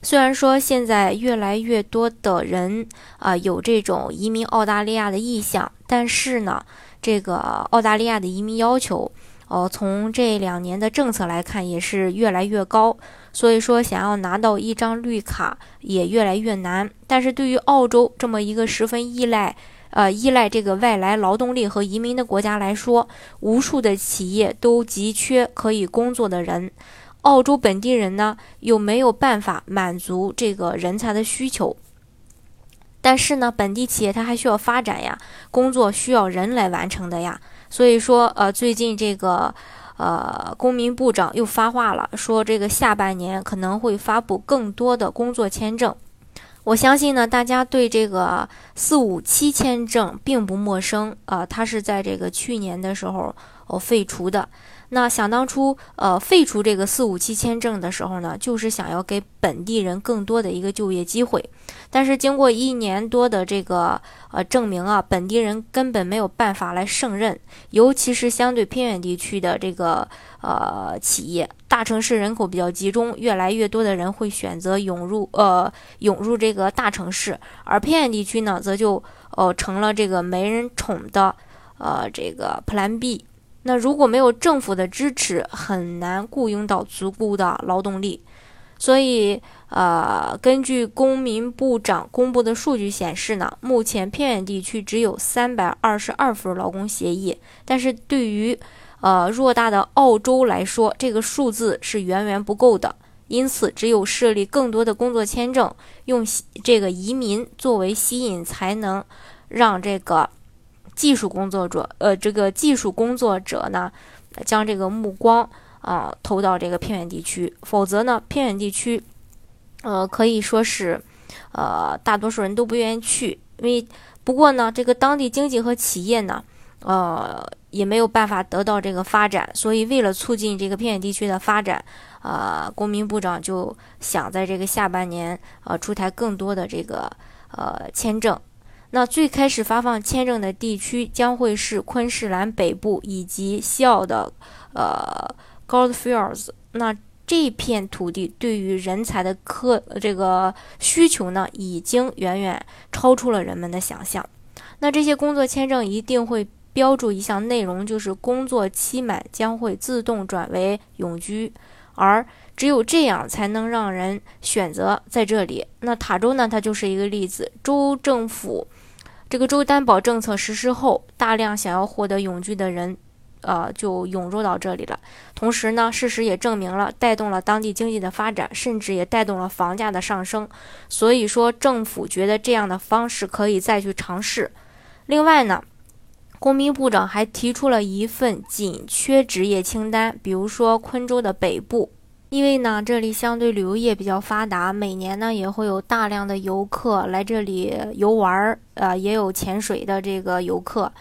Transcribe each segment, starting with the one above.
虽然说现在越来越多的人啊有这种移民澳大利亚的意向，但是呢，这个澳大利亚的移民要求，呃，从这两年的政策来看也是越来越高，所以说想要拿到一张绿卡也越来越难。但是对于澳洲这么一个十分依赖，呃，依赖这个外来劳动力和移民的国家来说，无数的企业都急缺可以工作的人。澳洲本地人呢，又没有办法满足这个人才的需求，但是呢，本地企业它还需要发展呀，工作需要人来完成的呀，所以说，呃，最近这个，呃，公民部长又发话了，说这个下半年可能会发布更多的工作签证。我相信呢，大家对这个四五七签证并不陌生啊，它是在这个去年的时候哦废除的。那想当初，呃，废除这个四五七签证的时候呢，就是想要给本地人更多的一个就业机会。但是经过一年多的这个呃证明啊，本地人根本没有办法来胜任，尤其是相对偏远地区的这个呃企业，大城市人口比较集中，越来越多的人会选择涌入呃涌入这个大城市，而偏远地区呢，则就呃成了这个没人宠的呃这个 Plan B。那如果没有政府的支持，很难雇佣到足够的劳动力。所以，呃，根据公民部长公布的数据显示呢，目前偏远地区只有三百二十二份劳工协议。但是对于呃偌大的澳洲来说，这个数字是远远不够的。因此，只有设立更多的工作签证，用这个移民作为吸引，才能让这个。技术工作者，呃，这个技术工作者呢，将这个目光啊投到这个偏远地区，否则呢，偏远地区，呃，可以说是，呃，大多数人都不愿意去。因为不过呢，这个当地经济和企业呢，呃，也没有办法得到这个发展。所以，为了促进这个偏远地区的发展，啊，公民部长就想在这个下半年，呃，出台更多的这个呃签证。那最开始发放签证的地区将会是昆士兰北部以及西澳的呃 Goldfields。那这片土地对于人才的科这个需求呢，已经远远超出了人们的想象。那这些工作签证一定会标注一项内容，就是工作期满将会自动转为永居，而只有这样才能让人选择在这里。那塔州呢，它就是一个例子，州政府。这个州担保政策实施后，大量想要获得永居的人，呃，就涌入到这里了。同时呢，事实也证明了，带动了当地经济的发展，甚至也带动了房价的上升。所以说，政府觉得这样的方式可以再去尝试。另外呢，公民部长还提出了一份紧缺职业清单，比如说昆州的北部。因为呢，这里相对旅游业比较发达，每年呢也会有大量的游客来这里游玩儿，呃，也有潜水的这个游客，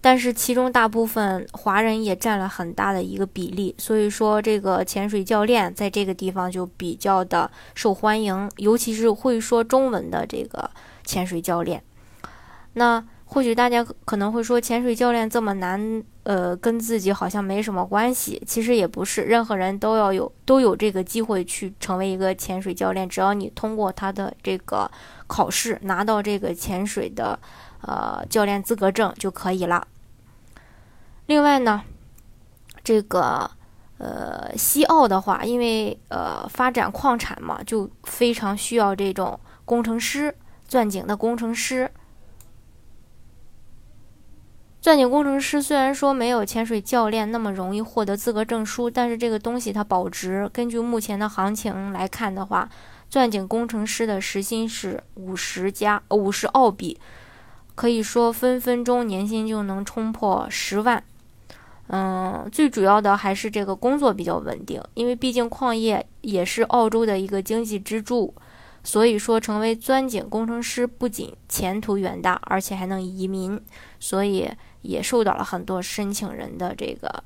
但是其中大部分华人也占了很大的一个比例，所以说这个潜水教练在这个地方就比较的受欢迎，尤其是会说中文的这个潜水教练，那。或许大家可能会说，潜水教练这么难，呃，跟自己好像没什么关系。其实也不是，任何人都要有都有这个机会去成为一个潜水教练，只要你通过他的这个考试，拿到这个潜水的呃教练资格证就可以了。另外呢，这个呃西澳的话，因为呃发展矿产嘛，就非常需要这种工程师，钻井的工程师。钻井工程师虽然说没有潜水教练那么容易获得资格证书，但是这个东西它保值。根据目前的行情来看的话，钻井工程师的时薪是五十加五十澳币，可以说分分钟年薪就能冲破十万。嗯，最主要的还是这个工作比较稳定，因为毕竟矿业也是澳洲的一个经济支柱，所以说，成为钻井工程师不仅前途远大，而且还能移民，所以也受到了很多申请人的这个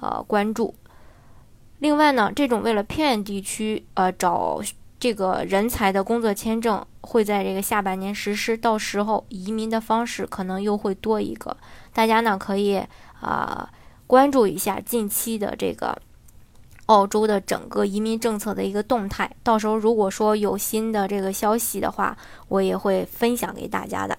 呃关注。另外呢，这种为了偏远地区呃找这个人才的工作签证，会在这个下半年实施，到时候移民的方式可能又会多一个。大家呢可以啊关注一下近期的这个。澳洲的整个移民政策的一个动态，到时候如果说有新的这个消息的话，我也会分享给大家的。